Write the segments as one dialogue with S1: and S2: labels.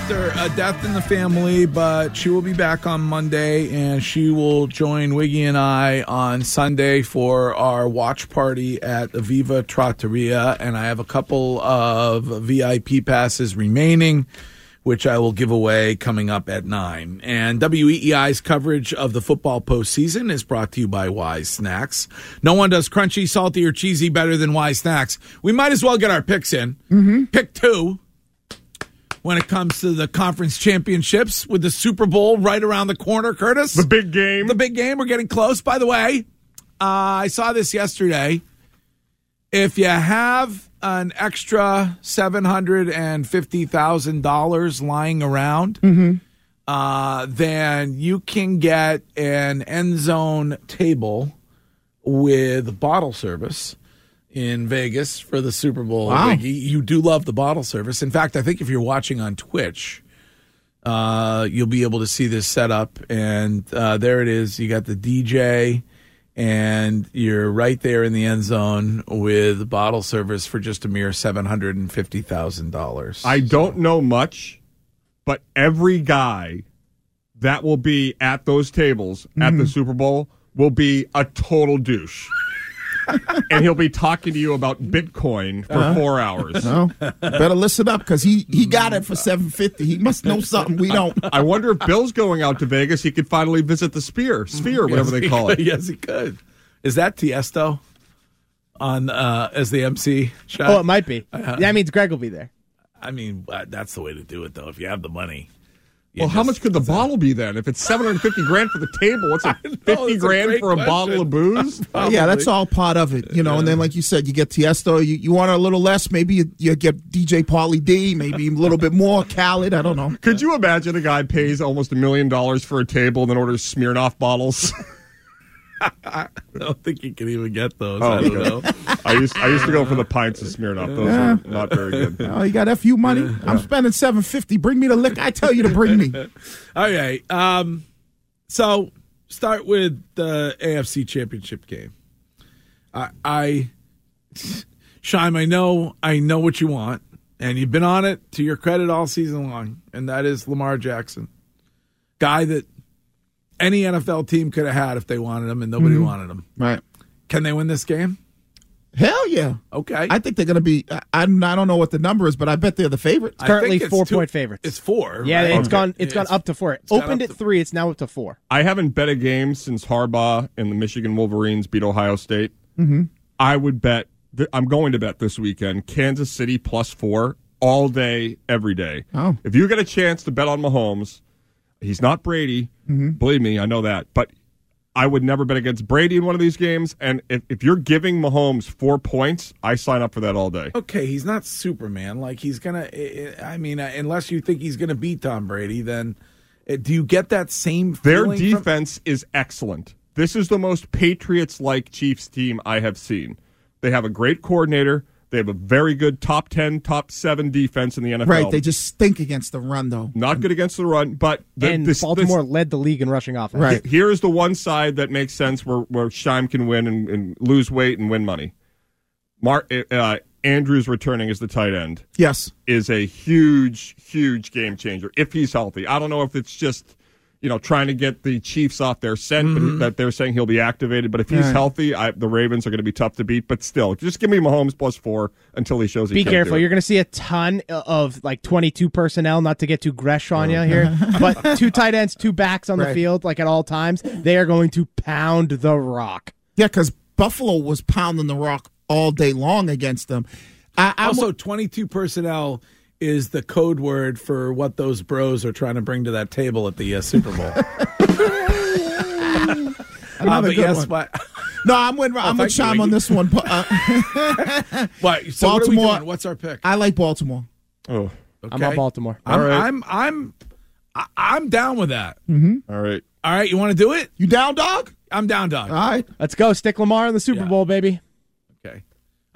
S1: After a death in the family, but she will be back on Monday and she will join Wiggy and I on Sunday for our watch party at the Viva Trattoria. And I have a couple of VIP passes remaining, which I will give away coming up at 9. And WEEI's coverage of the football postseason is brought to you by Wise Snacks. No one does crunchy, salty, or cheesy better than Wise Snacks. We might as well get our picks in. Mm-hmm. Pick two when it comes to the conference championships with the Super Bowl right around the corner, Curtis.
S2: The big game.
S1: The big game. We're getting close. By the way, uh, I saw this yesterday. If you have an extra seven hundred and fifty thousand dollars lying around, uh, then you can get an end zone table with bottle service in Vegas for the Super Bowl.
S3: Wow.
S1: Biggie. You do love the bottle service. In fact, I think if you're watching on Twitch, uh, you'll be able to see this setup. And uh, there it is. You got the DJ, and you're right there in the end zone with bottle service for just a mere seven hundred and fifty thousand dollars.
S2: I don't know much, but every guy that will be at those tables at
S1: Mm-hmm.
S2: the Super Bowl will be a total douche. And he'll be talking to you about Bitcoin for
S1: Uh-huh.
S2: four hours.
S3: No, better listen up because he he got it for seven fifty. He must know something we don't.
S2: I wonder if Bill's going out to Vegas, he could finally visit the Sphere, Sphere, whatever they call it.
S1: yes, he could. Is that Tiesto on uh, as the MC? Shot?
S4: Oh, it might be. That means Greg will be there.
S1: I mean, uh, that's the way to do it, though. If you have the money. You
S2: Well, how much could the bottle be then? If it's 750 grand for the table, what's it, 50
S1: it's a
S2: grand
S1: great
S2: for a bottle of booze?
S3: Yeah, that's all part of it, you know. And then, like you said, you get Tiesto. You, you want a little less, maybe you, you get DJ Pauly D, maybe a little bit more Khaled. I don't know.
S2: Could you imagine a guy pays almost a million dollars for a table and then orders Smirnoff bottles?
S1: I don't think you can even get those.
S2: Oh,
S1: I don't
S2: okay.
S1: know.
S2: I used I used to go for the pints of Smirnoff. Those are not very good.
S3: Oh, you got fu money. I'm spending seven fifty. Bring me the liquor. I tell you to bring me.
S1: All right. Um, so start with the AFC Championship game. I, I, Shime, I know, I know what you want, and you've been on it to your credit all season long, and that is Lamar Jackson, guy that any NFL team could have had if they wanted him, and nobody wanted him.
S3: Right.
S1: Can they win this game?
S3: Hell yeah.
S1: Okay.
S3: I think they're going to be. I, I'm- don't know what the number is, but I bet they're the favorites.
S1: I
S4: Currently
S1: it's
S4: four
S1: two-
S4: point favorites.
S1: It's four.
S4: yeah,
S1: right?
S4: it's gone. It's
S1: Yeah,
S4: gone up to four. It opened at three. It's now up to four.
S2: I haven't bet a game since Harbaugh and the Michigan Wolverines beat Ohio State. Mm-hmm. I would bet. th- I'm going to bet this weekend Kansas City plus four all day, every day.
S3: Oh.
S2: If you get a chance to bet on Mahomes, he's not Brady. Believe me, I know that. But I would never bet against Brady in one of these games. And if, if you're giving Mahomes four points, I sign up for that all day.
S1: okay, he's not Superman. Like he's gonna. I I mean, uh, unless you think he's gonna beat Tom Brady, then uh, do you get that same?
S2: Their
S1: feeling from-
S2: defense is excellent. This is the most Patriots like Chiefs team I have seen. They have a great coordinator. They have a very good top 10, top 7 defense in the NFL.
S3: Right. They just stink against the run, though.
S2: Not good against the run, but the,
S4: and
S2: this,
S4: Baltimore
S2: this-
S4: led the league in rushing offense.
S3: Right.
S2: here is the one side that makes sense where, where Scheim can win and, and lose weight and win money. Mark, uh, Andrews returning as the tight end
S3: Yes.
S2: is a huge, huge game changer if he's healthy. I don't know if it's just you know trying to get the Chiefs off their scent, but that they're saying he'll be activated. But if he's
S3: Mm-hmm. Right.
S2: healthy, I, the Ravens are going to be tough to beat. But still, just give me Mahomes plus four until he shows. He
S4: Be
S2: can't
S4: careful. You're going to see a ton of like 22 personnel, not to get too Gresh on
S2: Oh.
S4: you here, but two tight ends, two backs on the field, like at all times. They are going to pound the rock.
S3: Yeah, because Buffalo was pounding the rock all day long against them. I, I'm,
S1: Also, 22 personnel is the code word for what those bros are trying to bring to that table at the uh, Super Bowl. Uh, but
S3: good
S1: yes,
S3: one.
S1: what?
S3: no, I'm with I'm with
S1: thank you,
S3: Chime on this one. but, Uh,
S1: What? So what are we
S3: Baltimore-
S1: doing? What's our pick?
S3: I like Baltimore.
S2: Oh,
S4: I'm on Baltimore.
S1: I'm,
S2: All right.
S1: I'm I'm I- I'm down with that.
S2: all right.
S1: All right, you want to do it?
S3: You down, dog?
S1: I'm down, dog.
S3: All right.
S4: Let's go. Stick Lamar in the Super
S1: Yeah.
S4: Bowl, baby.
S1: Okay.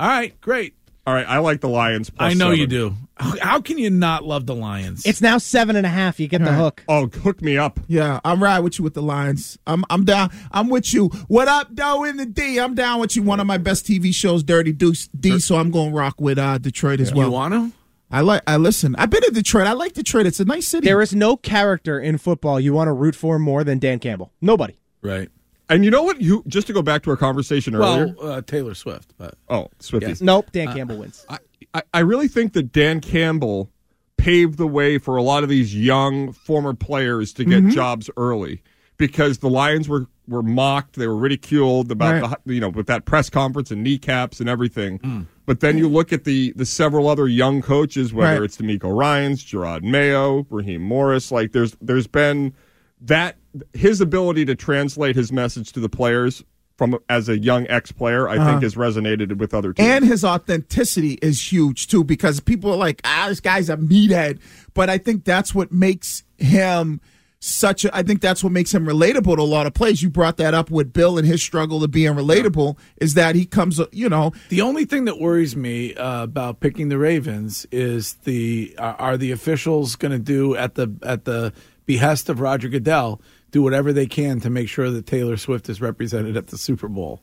S1: All right, great.
S2: All right, I like the Lions. Plus
S1: I know
S2: seven.
S1: you do. How, how can you not love the Lions?
S4: It's now seven and a half. You get the hook.
S2: Oh, hook me up.
S3: Yeah, I'm right with you with the Lions. I'm I'm down. I'm with you. What up, Doe in the D? I'm down with you. One of my best TV shows, Dirty Deuce D. So I'm going to rock with uh, Detroit as
S1: you
S3: well.
S1: want to?
S3: I like. I listen. I've been to Detroit. I like Detroit. It's a nice city.
S4: There is no character in football you want to root for more than Dan Campbell. Nobody.
S1: Right.
S2: And you know what? You just to go back to our conversation earlier.
S1: Well, uh, Taylor Swift, but
S2: oh, Swifty.
S1: Yes.
S4: Nope. Dan Campbell wins.
S2: I, I, I really think that Dan Campbell paved the way for a lot of these young former players to get jobs early because the Lions were, were mocked, they were ridiculed about
S3: Right.
S2: the you know with that press conference and kneecaps and everything. But then you look at the the several other young coaches, whether
S3: Right.
S2: it's DeMeco Ryans, Jerod Mayo, Raheem Morris, like there's there's been that his ability to translate his message to the players from as a young ex player, I think has resonated with other teams.
S3: and his authenticity is huge too because people are like, ah, this guy's a meathead. But I think that's what makes him such a. I think that's what makes him relatable to a lot of players. You brought that up with Bill and his struggle to being relatable is that he comes, you know,
S1: the only thing that worries me uh, about picking the Ravens is the are, are the officials going to do at the at the behest of Roger Goodell do whatever they can to make sure that Taylor Swift is represented at the Super Bowl.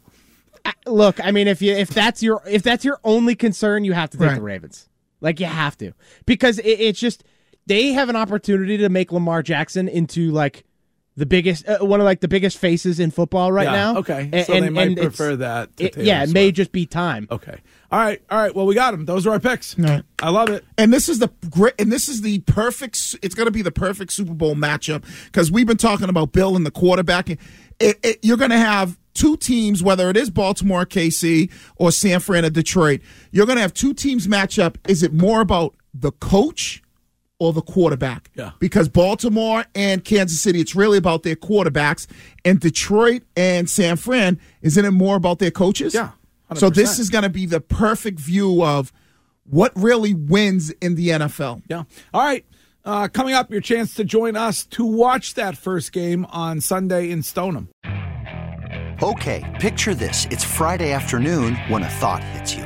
S4: Look, I mean, if you if that's your if that's your only concern, you have to take
S3: Right.
S4: the Ravens. Like you have to because it, it's just they have an opportunity to make Lamar Jackson into like the biggest uh, one of like the biggest faces in football right
S1: Yeah,
S4: now.
S1: okay.
S4: A-
S1: So they might
S4: it's-
S1: prefer that to
S4: it- yeah, it may just be time.
S1: Okay. All right. All right. Well, we got them. Those are our picks.
S3: Right.
S1: I love it.
S3: And this is the great, and this is the perfect. It's going to be the perfect Super Bowl matchup because we've been talking about Bill and the quarterback. It, it, you're going to have two teams, whether it is Baltimore, KC, or San Fran or Detroit. You're going to have two teams match up. Is it more about the coach or the quarterback?
S1: Yeah.
S3: Because Baltimore and Kansas City, it's really about their quarterbacks, and Detroit and San Fran, isn't it more about their coaches?
S1: Yeah,
S3: So this is going to be the perfect view of what really wins in the NFL.
S1: Yeah. All right. Uh, coming up, your chance to join us to watch that first game on Sunday in Stoneham.
S5: Okay, picture this. It's Friday afternoon when a thought hits you.